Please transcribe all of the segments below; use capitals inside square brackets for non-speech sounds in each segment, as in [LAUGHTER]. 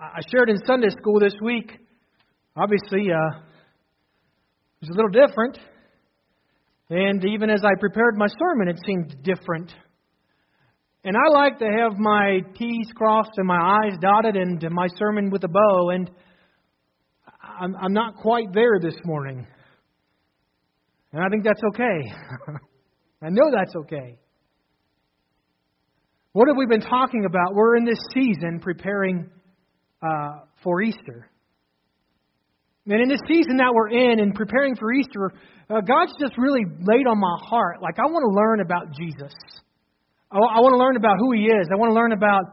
I shared in Sunday school this week. Obviously, uh, it was a little different. And even as I prepared my sermon, it seemed different. And I like to have my T's crossed and my I's dotted and my sermon with a bow. And I'm, I'm not quite there this morning. And I think that's okay. [LAUGHS] I know that's okay. What have we been talking about? We're in this season preparing uh, for Easter. And in this season that we're in and preparing for Easter, uh, God's just really laid on my heart. Like, I want to learn about Jesus. I, I want to learn about who He is. I want to learn about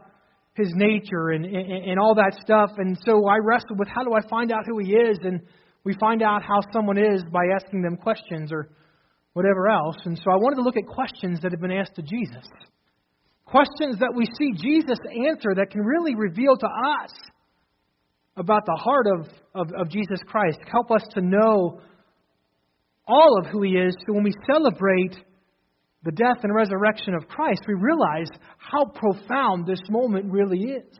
His nature and, and, and all that stuff. And so I wrestled with how do I find out who He is? And we find out how someone is by asking them questions or whatever else. And so I wanted to look at questions that have been asked to Jesus. Questions that we see Jesus answer that can really reveal to us about the heart of, of, of Jesus Christ. Help us to know all of who He is so when we celebrate the death and resurrection of Christ, we realize how profound this moment really is.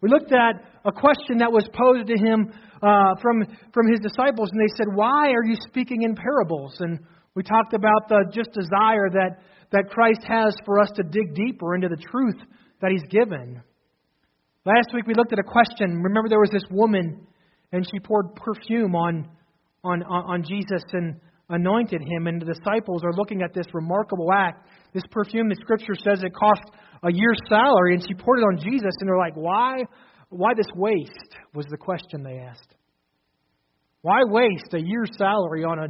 We looked at a question that was posed to him uh, from, from his disciples, and they said, Why are you speaking in parables? And we talked about the just desire that, that Christ has for us to dig deeper into the truth that he's given. Last week we looked at a question. Remember, there was this woman, and she poured perfume on, on, on Jesus and anointed him, and the disciples are looking at this remarkable act. This perfume, the scripture says it cost a year's salary, and she poured it on Jesus, and they're like, Why? Why this waste? was the question they asked. Why waste a year's salary on a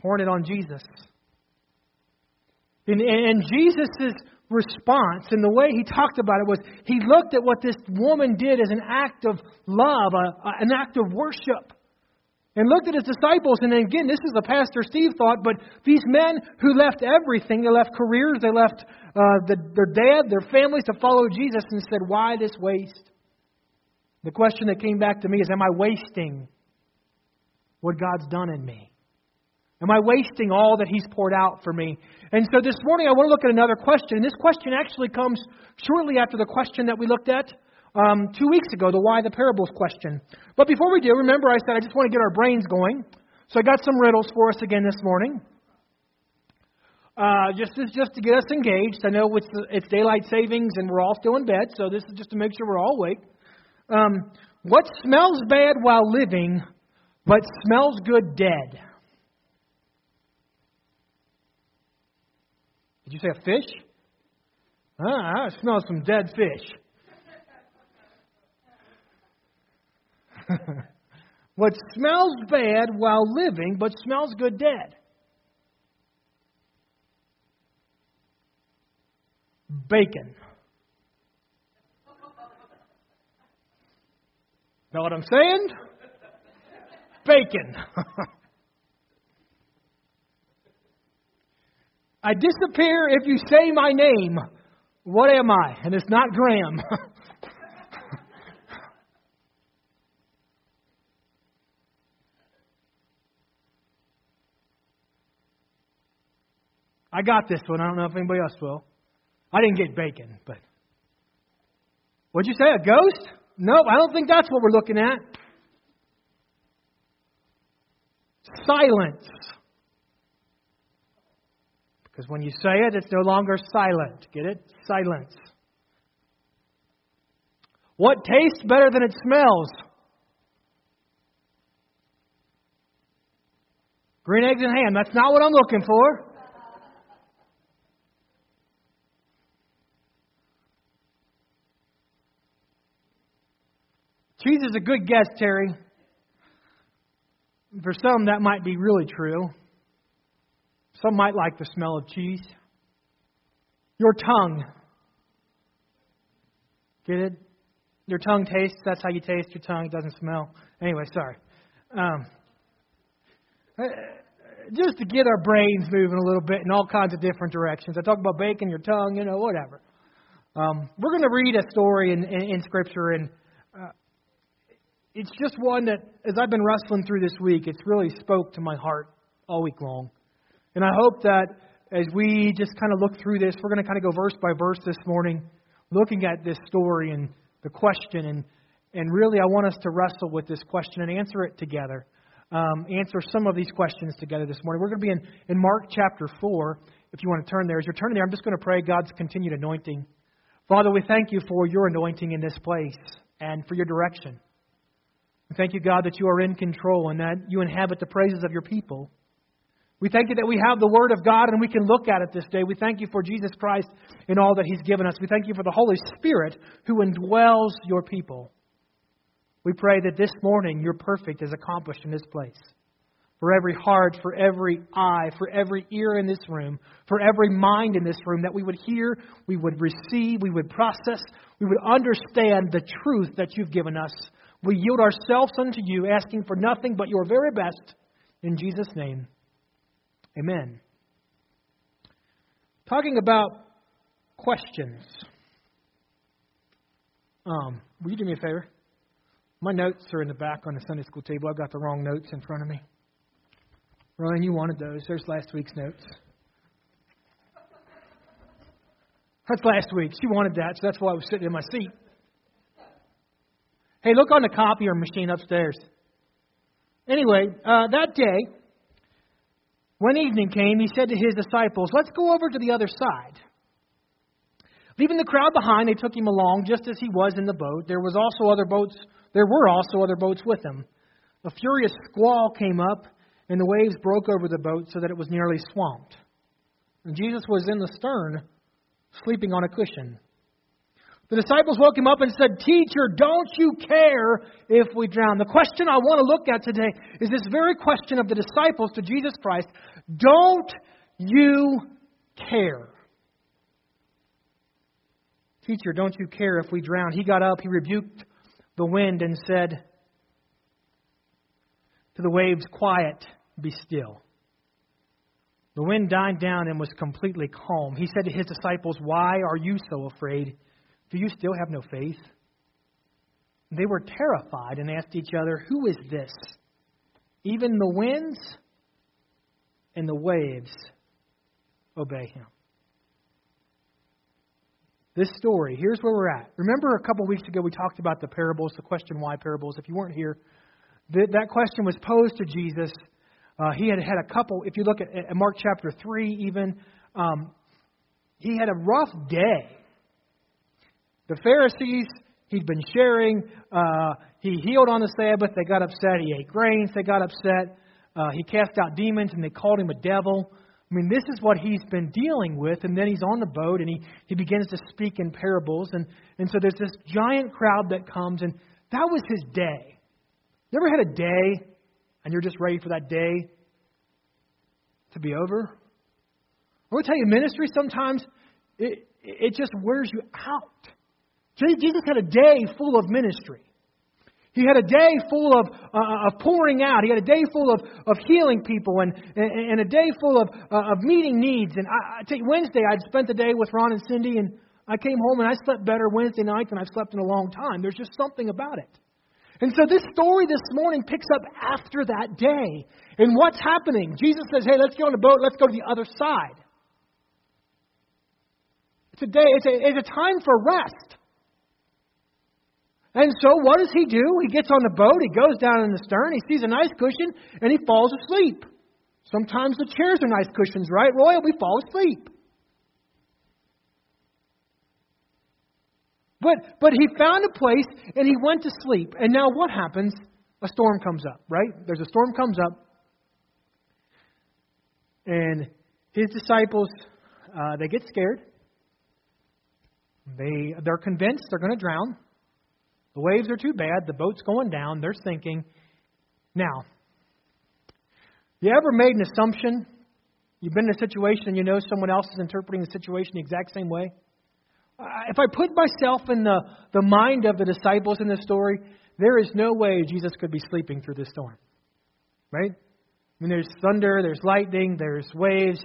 pouring it on Jesus? And, and Jesus' response and the way he talked about it was he looked at what this woman did as an act of love, a, a, an act of worship and looked at his disciples. And again, this is a Pastor Steve thought, but these men who left everything, they left careers, they left uh, the, their dad, their families to follow Jesus, and said, Why this waste? The question that came back to me is Am I wasting what God's done in me? Am I wasting all that He's poured out for me? And so this morning I want to look at another question. And this question actually comes shortly after the question that we looked at um, two weeks ago, the why the parables question. But before we do, remember I said I just want to get our brains going. So I got some riddles for us again this morning. Uh, just just to get us engaged. I know it's, it's daylight savings and we're all still in bed, so this is just to make sure we're all awake. Um, what smells bad while living, but smells good dead? Did you say a fish? Ah, I smell some dead fish. [LAUGHS] what smells bad while living, but smells good dead. Bacon. Know what I'm saying? Bacon. [LAUGHS] I disappear if you say my name. What am I? And it's not Graham. [LAUGHS] I got this one. I don't know if anybody else will. I didn't get bacon, but. What'd you say? A ghost? Nope, I don't think that's what we're looking at. Silence. Because when you say it, it's no longer silent. Get it? Silence. What tastes better than it smells? Green eggs and ham. That's not what I'm looking for. Cheese is a good guess, Terry. For some, that might be really true. Some might like the smell of cheese. Your tongue. Get it? Your tongue tastes. That's how you taste. Your tongue it doesn't smell. Anyway, sorry. Um, uh, just to get our brains moving a little bit in all kinds of different directions. I talk about bacon, your tongue, you know, whatever. Um, we're going to read a story in, in, in Scripture, and uh, it's just one that, as I've been wrestling through this week, it's really spoke to my heart all week long. And I hope that as we just kind of look through this, we're going to kind of go verse by verse this morning. looking at this story and the question, and, and really I want us to wrestle with this question and answer it together. Um, answer some of these questions together this morning. We're going to be in, in Mark chapter 4. If you want to turn there, as you're turning there, I'm just going to pray God's continued anointing. Father, we thank you for your anointing in this place and for your direction. We thank you, God, that you are in control and that you inhabit the praises of your people. We thank you that we have the Word of God and we can look at it this day. We thank you for Jesus Christ in all that He's given us. We thank you for the Holy Spirit who indwells your people. We pray that this morning your perfect is accomplished in this place. For every heart, for every eye, for every ear in this room, for every mind in this room, that we would hear, we would receive, we would process, we would understand the truth that you've given us. We yield ourselves unto you, asking for nothing but your very best. In Jesus' name. Amen. Talking about questions. Um, will you do me a favor? My notes are in the back on the Sunday school table. I've got the wrong notes in front of me. Ryan, you wanted those. There's last week's notes. That's last week. She wanted that, so that's why I was sitting in my seat. Hey, look on the copier machine upstairs. Anyway, uh, that day, when evening came, he said to his disciples, Let's go over to the other side. Leaving the crowd behind, they took him along just as he was in the boat. There was also other boats there were also other boats with him. A furious squall came up, and the waves broke over the boat so that it was nearly swamped. And Jesus was in the stern, sleeping on a cushion. The disciples woke him up and said, Teacher, don't you care if we drown? The question I want to look at today is this very question of the disciples to Jesus Christ Don't you care? Teacher, don't you care if we drown? He got up, he rebuked the wind and said to the waves, Quiet, be still. The wind died down and was completely calm. He said to his disciples, Why are you so afraid? Do you still have no faith? They were terrified and asked each other, Who is this? Even the winds and the waves obey him. This story, here's where we're at. Remember a couple weeks ago we talked about the parables, the question why parables. If you weren't here, that, question was posed to Jesus. Uh, he had had a couple, if you look at, at Mark chapter 3, even, um, he had a rough day the Pharisees, he'd been sharing. Uh, he healed on the Sabbath. They got upset. He ate grains. They got upset. Uh, he cast out demons and they called him a devil. I mean, this is what he's been dealing with. And then he's on the boat and he, he begins to speak in parables. And, and so there's this giant crowd that comes, and that was his day. You ever had a day and you're just ready for that day to be over? I to tell you, ministry sometimes, it, it just wears you out. Jesus had a day full of ministry. He had a day full of, uh, of pouring out. He had a day full of, of healing people and, and, and a day full of, uh, of meeting needs. And I, I you, Wednesday, I'd spent the day with Ron and Cindy, and I came home and I slept better Wednesday night than I've slept in a long time. There's just something about it. And so this story this morning picks up after that day. And what's happening? Jesus says, hey, let's get on a boat. Let's go to the other side. It's a day, it's a, it's a time for rest. And so what does he do? He gets on the boat, he goes down in the stern, he sees a nice cushion, and he falls asleep. Sometimes the chairs are nice cushions, right? Royal, we fall asleep. But but he found a place and he went to sleep. And now what happens? A storm comes up, right? There's a storm comes up. And his disciples, uh, they get scared. They they're convinced they're going to drown. The waves are too bad. The boat's going down. They're sinking. Now, you ever made an assumption? You've been in a situation and you know someone else is interpreting the situation the exact same way? If I put myself in the, the mind of the disciples in this story, there is no way Jesus could be sleeping through this storm. Right? I mean, there's thunder, there's lightning, there's waves,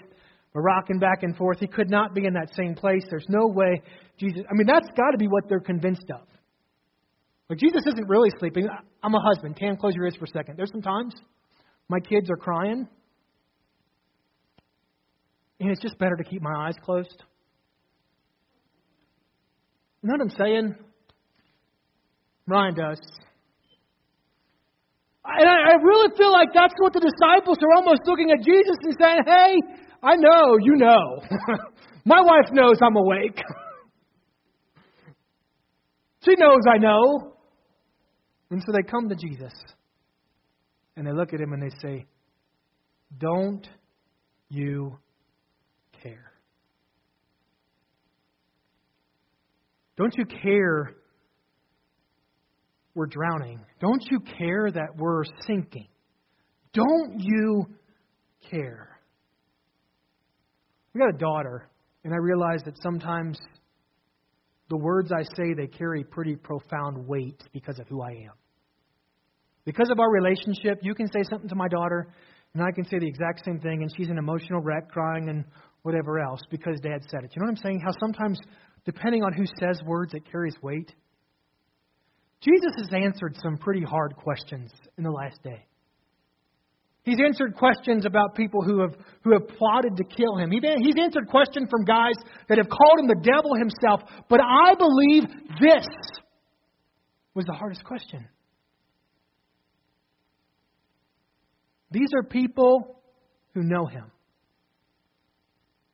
we're rocking back and forth. He could not be in that same place. There's no way Jesus. I mean, that's got to be what they're convinced of. Like Jesus isn't really sleeping. I'm a husband. Tam, close your ears for a second. There's some times my kids are crying, and it's just better to keep my eyes closed. You know what I'm saying? Ryan does. And I, I really feel like that's what the disciples are almost looking at Jesus and saying, Hey, I know, you know. [LAUGHS] My wife knows I'm awake. [LAUGHS] she knows I know. And so they come to Jesus and they look at him and they say, Don't you care? Don't you care we're drowning? Don't you care that we're sinking? Don't you care? We got a daughter, and I realize that sometimes the words I say they carry pretty profound weight because of who I am. Because of our relationship, you can say something to my daughter, and I can say the exact same thing, and she's an emotional wreck, crying and whatever else because dad said it. You know what I'm saying? How sometimes, depending on who says words, it carries weight. Jesus has answered some pretty hard questions in the last day. He's answered questions about people who have, who have plotted to kill him. He's answered questions from guys that have called him the devil himself. But I believe this was the hardest question. These are people who know him.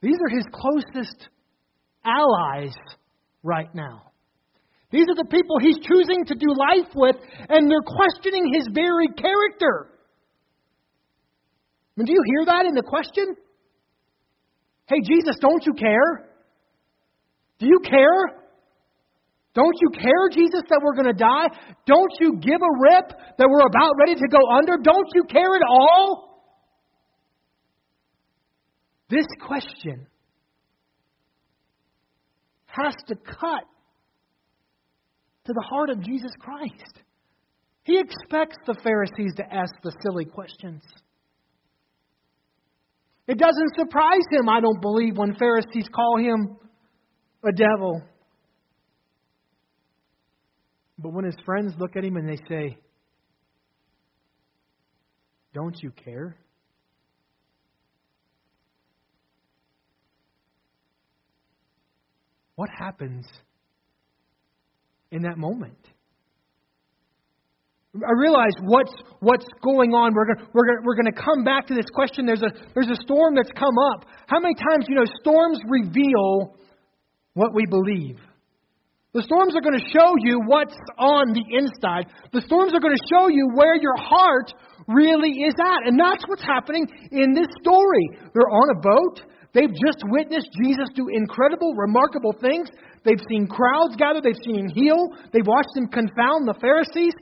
These are his closest allies right now. These are the people he's choosing to do life with, and they're questioning his very character. I mean, do you hear that in the question? Hey, Jesus, don't you care? Do you care? Don't you care, Jesus, that we're going to die? Don't you give a rip that we're about ready to go under? Don't you care at all? This question has to cut to the heart of Jesus Christ. He expects the Pharisees to ask the silly questions. It doesn't surprise him, I don't believe, when Pharisees call him a devil. But when his friends look at him and they say, Don't you care? What happens in that moment? I realize what's what's going on. We're going we're going we're to come back to this question. There's a there's a storm that's come up. How many times you know storms reveal what we believe? The storms are going to show you what's on the inside. The storms are going to show you where your heart really is at. And that's what's happening in this story. They're on a boat. They've just witnessed Jesus do incredible, remarkable things. They've seen crowds gather. They've seen him heal. They've watched him confound the Pharisees.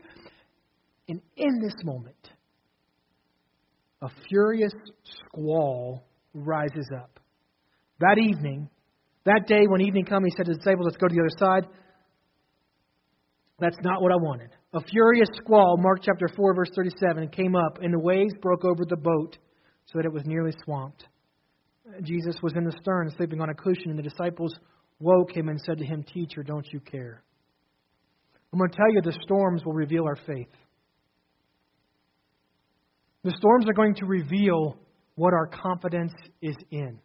And in this moment, a furious squall rises up. That evening, that day when evening came, he said to the disciples, Let's go to the other side. That's not what I wanted. A furious squall, Mark chapter 4, verse 37, came up, and the waves broke over the boat so that it was nearly swamped. Jesus was in the stern, sleeping on a cushion, and the disciples woke him and said to him, Teacher, don't you care? I'm going to tell you the storms will reveal our faith. The storms are going to reveal what our confidence is in.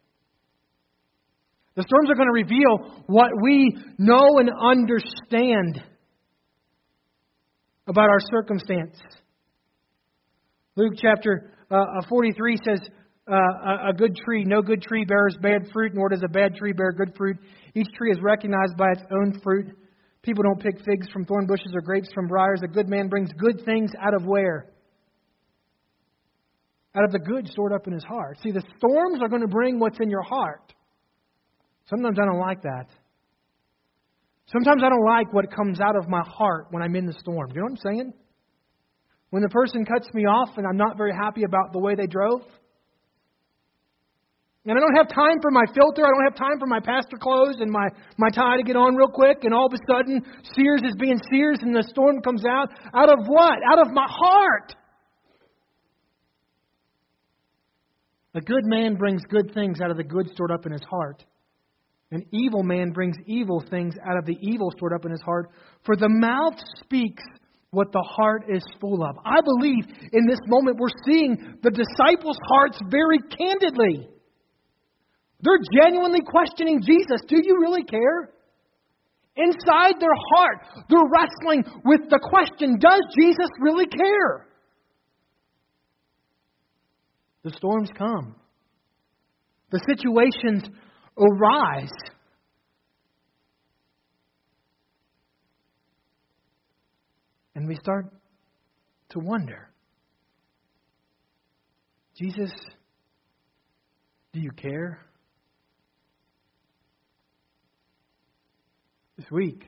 The storms are going to reveal what we know and understand about our circumstance. Luke chapter uh, 43 says, uh, a good tree, no good tree bears bad fruit, nor does a bad tree bear good fruit. Each tree is recognized by its own fruit. People don't pick figs from thorn bushes or grapes from briars. A good man brings good things out of where? Out of the good stored up in his heart. See, the storms are going to bring what's in your heart. Sometimes I don't like that. Sometimes I don't like what comes out of my heart when I'm in the storm. You know what I'm saying? When the person cuts me off and I'm not very happy about the way they drove. And I don't have time for my filter. I don't have time for my pastor clothes and my, my tie to get on real quick. And all of a sudden, Sears is being Sears and the storm comes out. Out of what? Out of my heart. A good man brings good things out of the good stored up in his heart. An evil man brings evil things out of the evil stored up in his heart. For the mouth speaks what the heart is full of. I believe in this moment we're seeing the disciples' hearts very candidly. They're genuinely questioning Jesus. Do you really care? Inside their heart, they're wrestling with the question Does Jesus really care? The storms come, the situations arise. And we start to wonder Jesus, do you care? This week,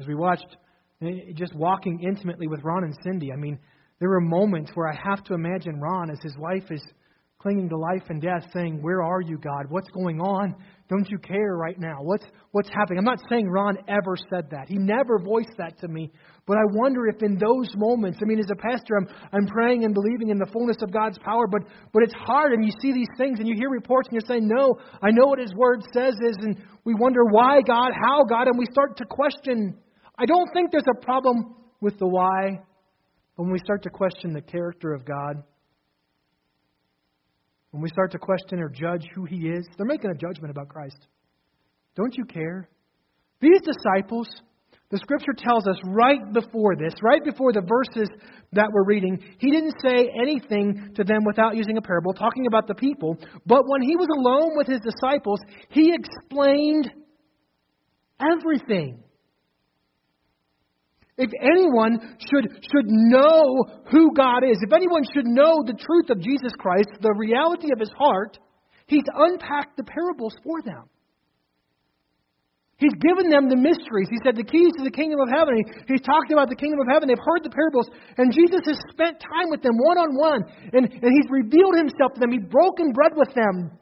as we watched eh, just walking intimately with Ron and Cindy, I mean, there were moments where I have to imagine Ron as his wife is clinging to life and death, saying, Where are you, God? What's going on? Don't you care right now? What's, what's happening? I'm not saying Ron ever said that. He never voiced that to me. But I wonder if in those moments, I mean, as a pastor, I'm, I'm praying and believing in the fullness of God's power, but, but it's hard, and you see these things, and you hear reports, and you're saying, No, I know what His Word says is, and we wonder why, God, how, God, and we start to question. I don't think there's a problem with the why, when we start to question the character of God. When we start to question or judge who He is, they're making a judgment about Christ. Don't you care? These disciples, the scripture tells us right before this, right before the verses that we're reading, he didn't say anything to them without using a parable, talking about the people. But when he was alone with his disciples, he explained everything. If anyone should, should know who God is, if anyone should know the truth of Jesus Christ, the reality of his heart, he's unpacked the parables for them. He's given them the mysteries. He said the keys to the kingdom of heaven. He, he's talked about the kingdom of heaven. They've heard the parables. And Jesus has spent time with them one on one. And he's revealed himself to them. He's broken bread with them.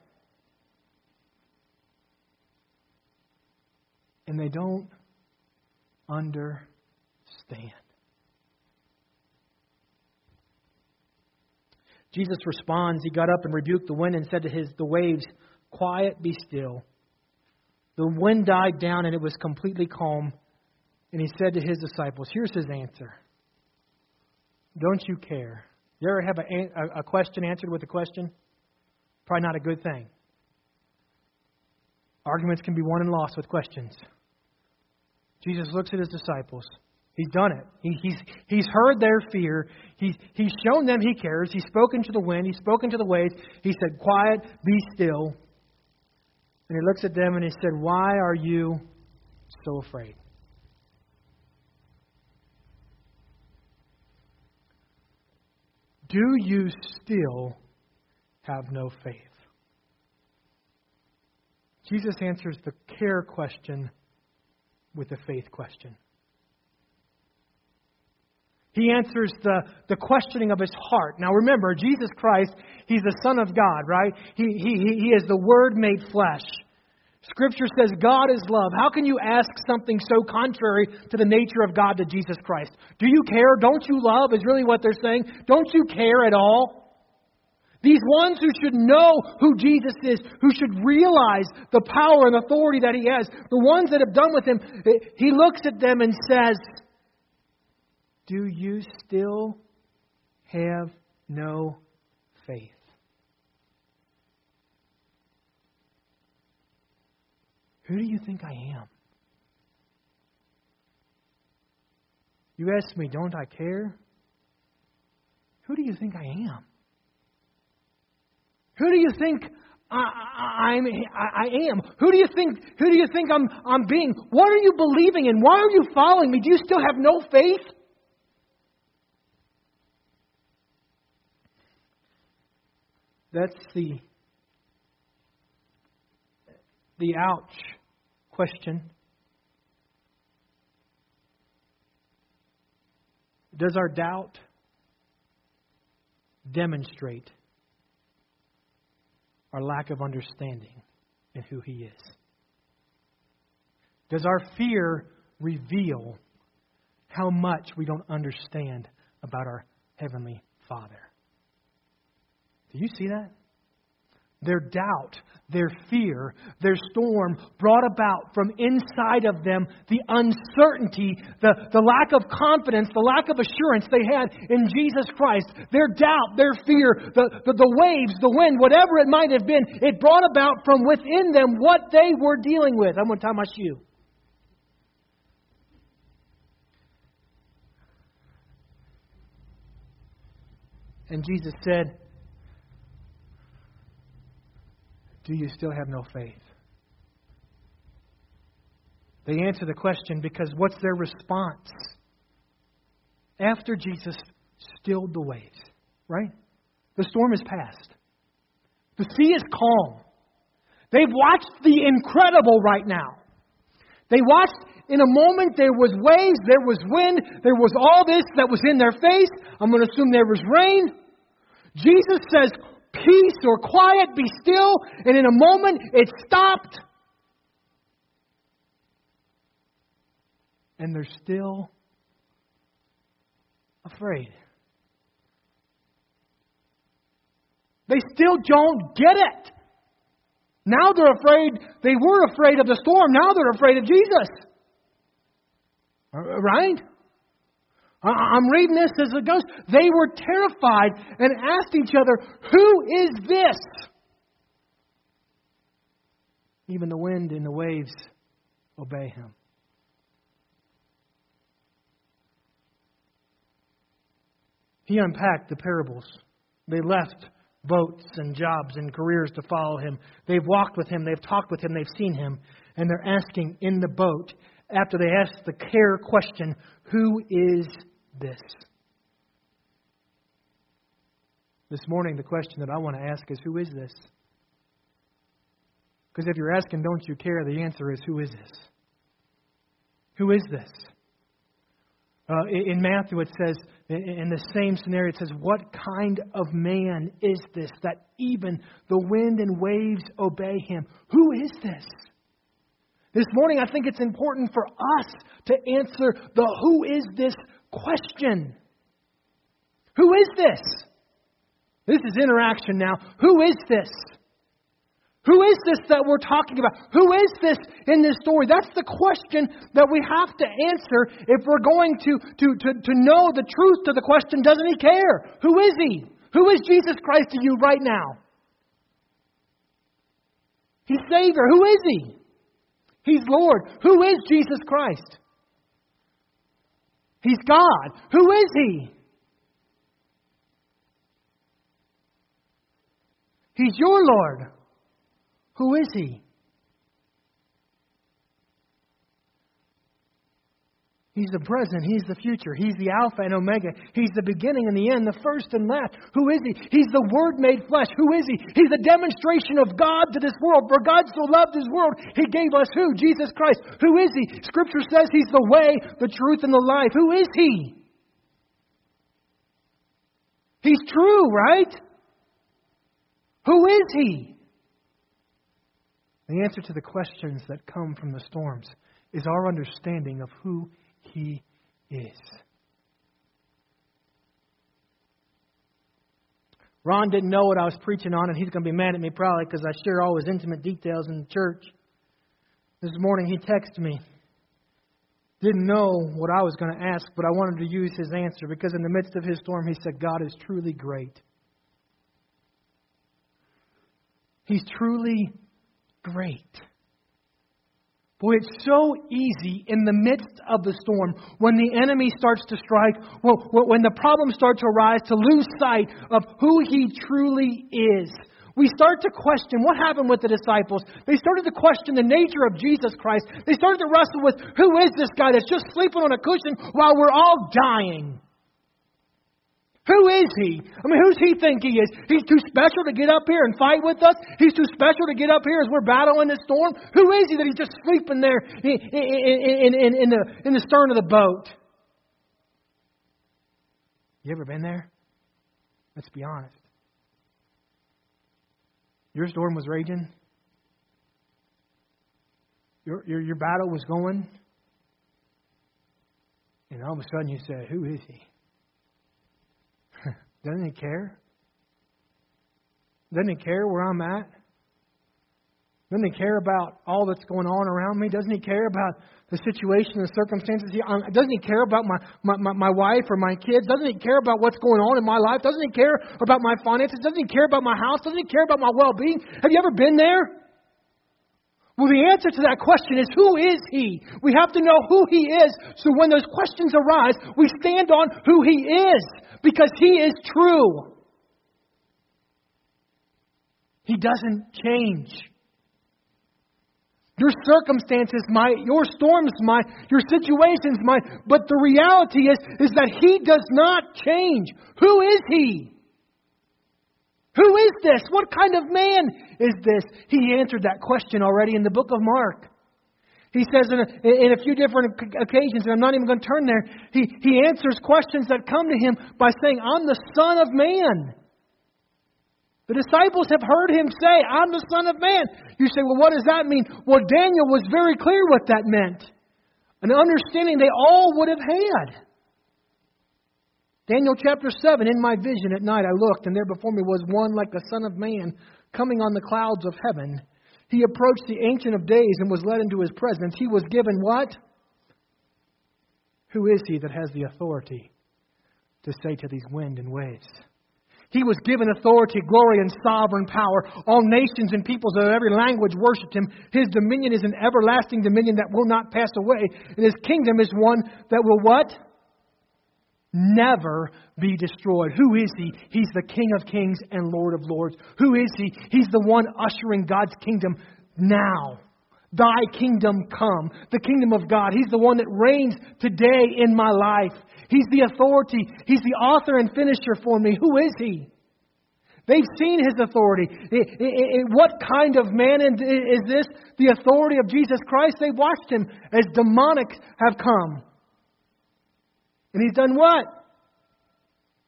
And they don't understand. Jesus responds. He got up and rebuked the wind and said to his the waves, Quiet, be still. The wind died down and it was completely calm. And he said to his disciples, Here's his answer Don't you care? You ever have a, a, question answered with a question? Probably not a good thing. Arguments can be won and lost with questions. Jesus looks at his disciples. He's done it. He, he's, he's heard their fear. He's, he's shown them he cares. He's spoken to the wind. He's spoken to the waves. He said, Quiet, be still. And he looks at them and he said, Why are you so afraid? Do you still have no faith? Jesus answers the care question with a faith question. He answers the, the questioning of his heart. Now remember, Jesus Christ, he's the Son of God, right? He, he, he is the Word made flesh. Scripture says God is love. How can you ask something so contrary to the nature of God to Jesus Christ? Do you care? Don't you love? Is really what they're saying. Don't you care at all? These ones who should know who Jesus is, who should realize the power and authority that he has, the ones that have done with him, he looks at them and says, Do you still have no faith? Who do you think I am? You ask me, don't I care? Who do you think I am? Who do you think I, am I, I am? Who do you think? Who do you think I'm? I'm being? What are you believing in? Why are you following me? Do you still have no faith? That's the the ouch question. Does our doubt demonstrate our lack of understanding in who He is? Does our fear reveal how much we don't understand about our Heavenly Father? Do you see that? Their doubt, their fear, their storm brought about from inside of them the uncertainty, the, the lack of confidence, the lack of assurance they had in Jesus Christ. Their doubt, their fear, the, the, the waves, the wind, whatever it might have been, it brought about from within them what they were dealing with. I'm going to tie my shoe. And Jesus said, Do you still have no faith? They answer the question because what's their response? After Jesus stilled the waves, right? The storm is past. The sea is calm. They've watched the incredible right now. They watched in a moment there was waves, there was wind, there was all this that was in their face. I'm going to assume there was rain. Jesus says, Peace or quiet, be still, and in a moment it stopped. And they're still afraid. They still don't get it. Now they're afraid, they were afraid of the storm, now they're afraid of Jesus. Uh, right? I'm reading this as it goes. They were terrified and asked each other, Who is this? Even the wind and the waves obey him. He unpacked the parables. They left boats and jobs and careers to follow him. They've walked with him, they've talked with him, they've seen him, and they're asking in the boat, after they ask the care question, Who is this? This morning, the question that I want to ask is Who is this? Because if you're asking, Don't you care? the answer is Who is this? Who is this? Uh, in Matthew, it says, in the same scenario, it says, What kind of man is this that even the wind and waves obey him? Who is this? This morning, I think it's important for us to answer the who is this question. Who is this? This is interaction now. Who is this? Who is this that we're talking about? Who is this in this story? That's the question that we have to answer if we're going to, to, to, to know the truth to the question, doesn't he care? Who is he? Who is Jesus Christ to you right now? He's Savior. Who is he? He's Lord. Who is Jesus Christ? He's God. Who is he? He's your Lord. Who is he? He's the present. He's the future. He's the Alpha and Omega. He's the beginning and the end, the first and last. Who is He? He's the Word made flesh. Who is He? He's the demonstration of God to this world. For God so loved His world, He gave us who? Jesus Christ. Who is He? Scripture says He's the way, the truth, and the life. Who is He? He's true, right? Who is He? The answer to the questions that come from the storms is our understanding of who He is. Ron didn't know what I was preaching on, and he's going to be mad at me probably because I share all his intimate details in the church. This morning he texted me. Didn't know what I was going to ask, but I wanted to use his answer because in the midst of his storm, he said, God is truly great. He's truly great. Boy, it's so easy in the midst of the storm, when the enemy starts to strike, when the problems start to arise, to lose sight of who he truly is. We start to question what happened with the disciples. They started to question the nature of Jesus Christ. They started to wrestle with who is this guy that's just sleeping on a cushion while we're all dying? Who is he? I mean, who's he think he is? He's too special to get up here and fight with us? He's too special to get up here as we're battling this storm? Who is he that he's just sleeping there in, in, in, in, the, in the stern of the boat? You ever been there? Let's be honest. Your storm was raging. Your, your, your battle was going. And all of a sudden you said, Who is he? Doesn't he care? Doesn't he care where I'm at? Doesn't he care about all that's going on around me? Doesn't he care about the situation, the circumstances? Doesn't he care about my, my, my, my wife or my kids? Doesn't he care about what's going on in my life? Doesn't he care about my finances? Doesn't he care about my house? Doesn't he care about my well being? Have you ever been there? Well, the answer to that question is who is He? We have to know who He is so when those questions arise, we stand on who He is because He is true. He doesn't change. Your circumstances might, your storms might, your situations might, but the reality is, is that He does not change. Who is He? Who is this? What kind of man is this? He answered that question already in the book of Mark. He says in a, in a few different occasions, and I'm not even going to turn there, he, he answers questions that come to him by saying, I'm the Son of Man. The disciples have heard him say, I'm the Son of Man. You say, well, what does that mean? Well, Daniel was very clear what that meant. An understanding they all would have had. Daniel chapter 7, in my vision at night I looked, and there before me was one like the Son of Man coming on the clouds of heaven. He approached the Ancient of Days and was led into his presence. He was given what? Who is he that has the authority to say to these wind and waves? He was given authority, glory, and sovereign power. All nations and peoples of every language worshiped him. His dominion is an everlasting dominion that will not pass away. And his kingdom is one that will what? Never be destroyed. Who is he? He's the King of kings and Lord of lords. Who is he? He's the one ushering God's kingdom now. Thy kingdom come. The kingdom of God. He's the one that reigns today in my life. He's the authority. He's the author and finisher for me. Who is He? They've seen His authority. It, it, it, what kind of man is this? The authority of Jesus Christ? They've watched Him as demonic have come. And He's done what?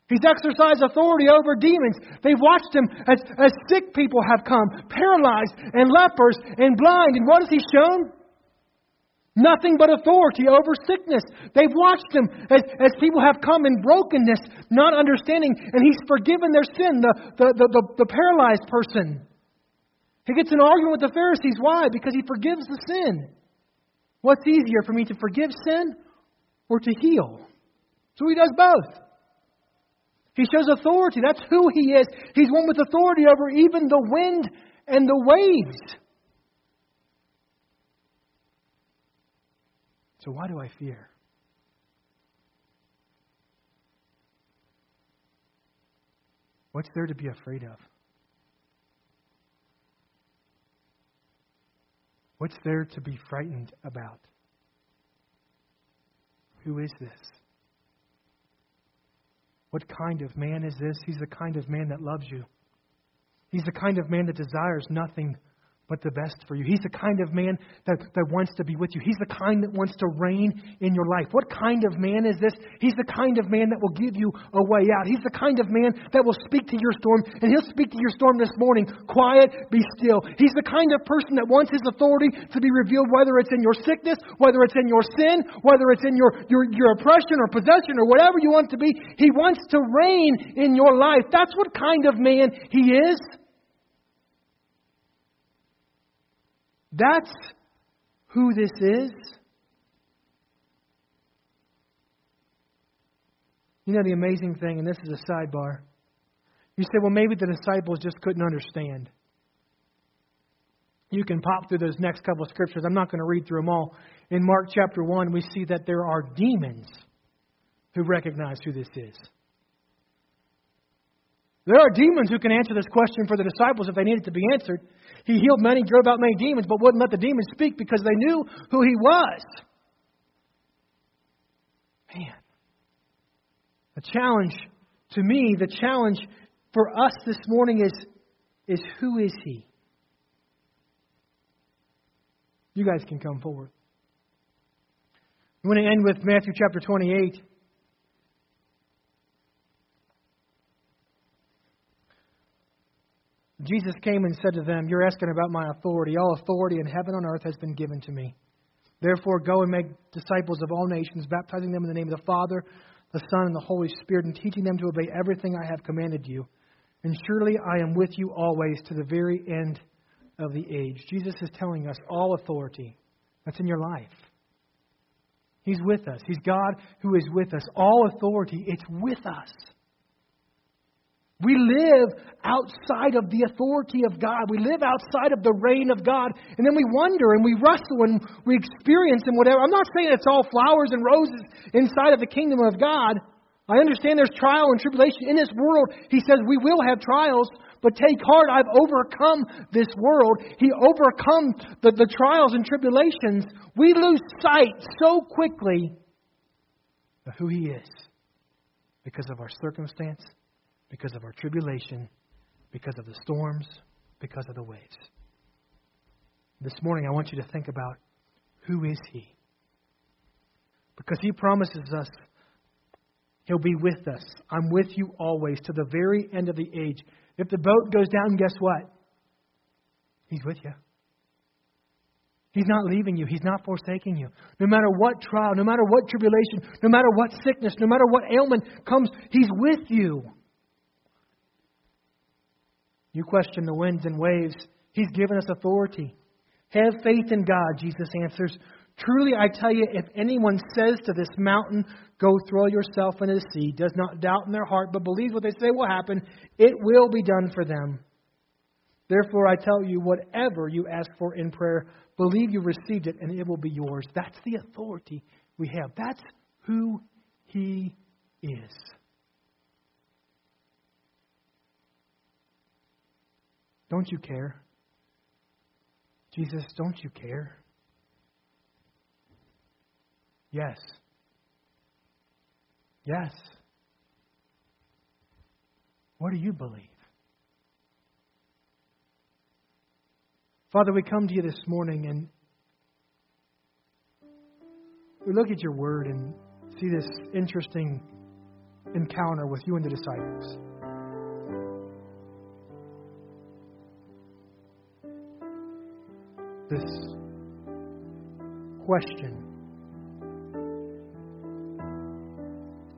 He's exercised authority over demons. They've watched him as, as sick people have come, paralyzed and lepers and blind. And what has he shown? Nothing but authority over sickness. They've watched him as, as people have come in brokenness, not understanding, and he's forgiven their sin, the, the, the, the, the paralyzed person. He gets an argument with the Pharisees. Why? Because he forgives the sin. What's easier for me to forgive sin or to heal? So he does both. He shows authority. That's who he is. He's one with authority over even the wind and the waves. So why do I fear? What's there to be afraid of? What's there to be frightened about? Who is this? What kind of man is this? He's the kind of man that loves you. He's the kind of man that desires nothing but the best for you. He's the kind of man that, that wants to be with you. He's the kind that wants to reign in your life. What kind of man is this? He's the kind of man that will give you a way out. He's the kind of man that will speak to your storm, and he'll speak to your storm this morning. Quiet, be still. He's the kind of person that wants his authority to be revealed, whether it's in your sickness, whether it's in your sin, whether it's in your, your, your oppression or possession or whatever you want to be. He wants to reign in your life. That's what kind of man he is. That's who this is. You know the amazing thing, and this is a sidebar. You say, well, maybe the disciples just couldn't understand. You can pop through those next couple of scriptures. I'm not going to read through them all. In Mark chapter 1, we see that there are demons who recognize who this is. There are demons who can answer this question for the disciples if they need it to be answered. He healed many, drove out many demons, but wouldn't let the demons speak because they knew who he was. Man. The challenge to me, the challenge for us this morning is, is who is he? You guys can come forward. I'm going to end with Matthew chapter 28. Jesus came and said to them, You're asking about my authority. All authority in heaven and earth has been given to me. Therefore, go and make disciples of all nations, baptizing them in the name of the Father, the Son, and the Holy Spirit, and teaching them to obey everything I have commanded you. And surely I am with you always to the very end of the age. Jesus is telling us all authority that's in your life. He's with us. He's God who is with us. All authority, it's with us. We live outside of the authority of God. We live outside of the reign of God. And then we wonder and we wrestle and we experience and whatever. I'm not saying it's all flowers and roses inside of the kingdom of God. I understand there's trial and tribulation in this world. He says we will have trials, but take heart, I've overcome this world. He overcome the, the trials and tribulations. We lose sight so quickly of who He is because of our circumstance, because of our tribulation, because of the storms, because of the waves. This morning, I want you to think about who is He? Because He promises us He'll be with us. I'm with you always to the very end of the age. If the boat goes down, guess what? He's with you. He's not leaving you. He's not forsaking you. No matter what trial, no matter what tribulation, no matter what sickness, no matter what ailment comes, He's with you. You question the winds and waves. He's given us authority. Have faith in God, Jesus answers. Truly, I tell you, if anyone says to this mountain, Go throw yourself into the sea, does not doubt in their heart, but believes what they say will happen, it will be done for them. Therefore, I tell you, whatever you ask for in prayer, believe you received it, and it will be yours. That's the authority we have. That's who He is. Don't you care? Jesus, don't you care? Yes. Yes. What do you believe? Father, we come to you this morning and we look at your word and see this interesting encounter with you and the disciples. This question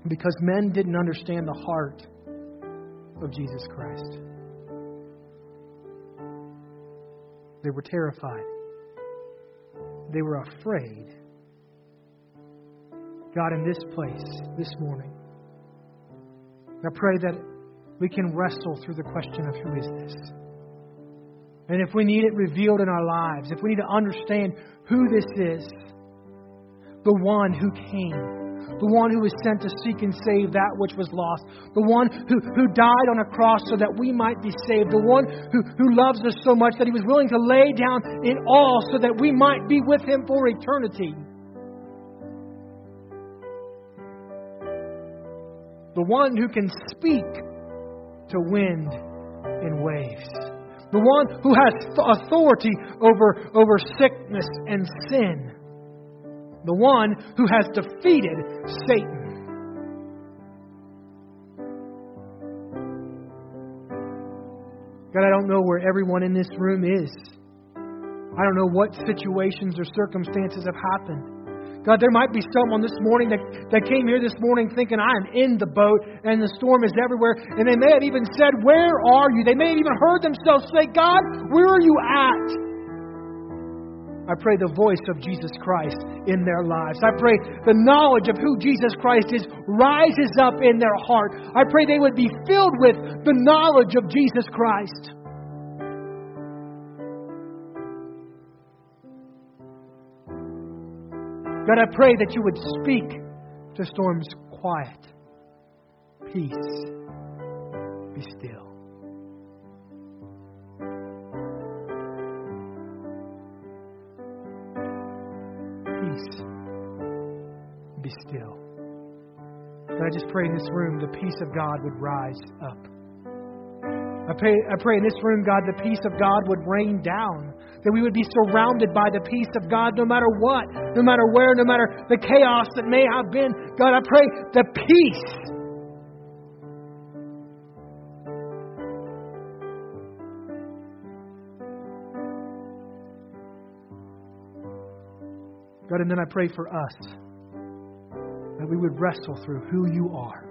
because men didn't understand the heart of Jesus Christ. They were terrified. They were afraid. God, in this place, this morning, I pray that we can wrestle through the question of who is this? And if we need it revealed in our lives, if we need to understand who this is, the one who came the one who was sent to seek and save that which was lost, the one who, who died on a cross so that we might be saved, the one who, who loves us so much that he was willing to lay down in all so that we might be with him for eternity. The one who can speak to wind and waves. The one who has authority over, over sickness and sin the one who has defeated Satan. God, I don't know where everyone in this room is. I don't know what situations or circumstances have happened. God, there might be someone this morning that, that came here this morning thinking, I am in the boat and the storm is everywhere. And they may have even said, Where are you? They may have even heard themselves say, God, where are you at? I pray the voice of Jesus Christ in their lives. I pray the knowledge of who Jesus Christ is rises up in their heart. I pray they would be filled with the knowledge of Jesus Christ. God, I pray that you would speak to storms quiet, peace, be still. Peace. Be still. And I just pray in this room the peace of God would rise up. I pray, I pray in this room, God, the peace of God would rain down. That we would be surrounded by the peace of God no matter what, no matter where, no matter the chaos that may have been. God, I pray the peace. God, and then I pray for us that we would wrestle through who you are.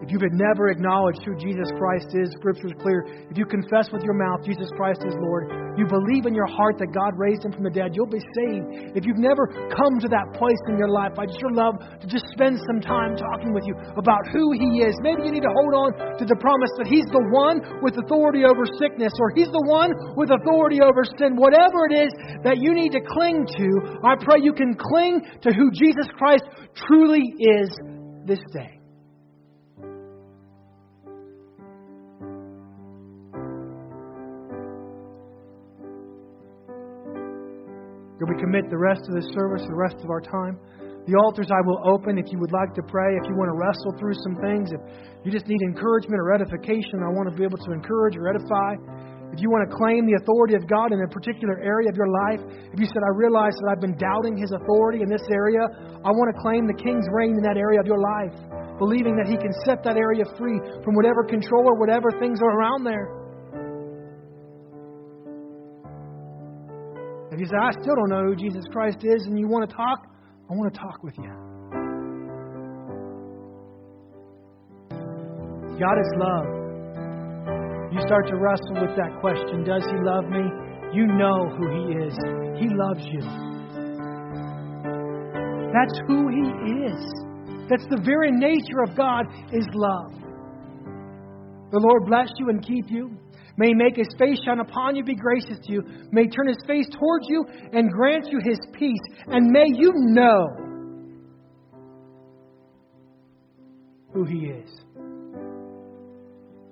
If you've never acknowledged who Jesus Christ is, Scripture is clear. If you confess with your mouth Jesus Christ is Lord, you believe in your heart that God raised him from the dead, you'll be saved. If you've never come to that place in your life, I'd sure love to just spend some time talking with you about who He is. Maybe you need to hold on to the promise that He's the one with authority over sickness, or He's the one with authority over sin. Whatever it is that you need to cling to, I pray you can cling to who Jesus Christ truly is this day. Commit the rest of this service, the rest of our time. The altars I will open if you would like to pray, if you want to wrestle through some things, if you just need encouragement or edification, I want to be able to encourage or edify. If you want to claim the authority of God in a particular area of your life, if you said, I realize that I've been doubting His authority in this area, I want to claim the King's reign in that area of your life, believing that He can set that area free from whatever control or whatever things are around there. You say, I still don't know who Jesus Christ is, and you want to talk, I want to talk with you. God is love. You start to wrestle with that question Does He love me? You know who He is. He loves you. That's who He is. That's the very nature of God is love. The Lord bless you and keep you. May he make his face shine upon you, be gracious to you. May he turn his face towards you and grant you his peace. And may you know who he is.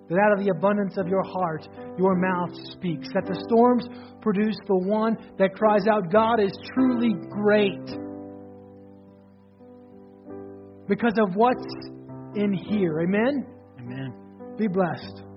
That out of the abundance of your heart, your mouth speaks. That the storms produce the one that cries out, God is truly great. Because of what's in here. Amen? Amen. Be blessed.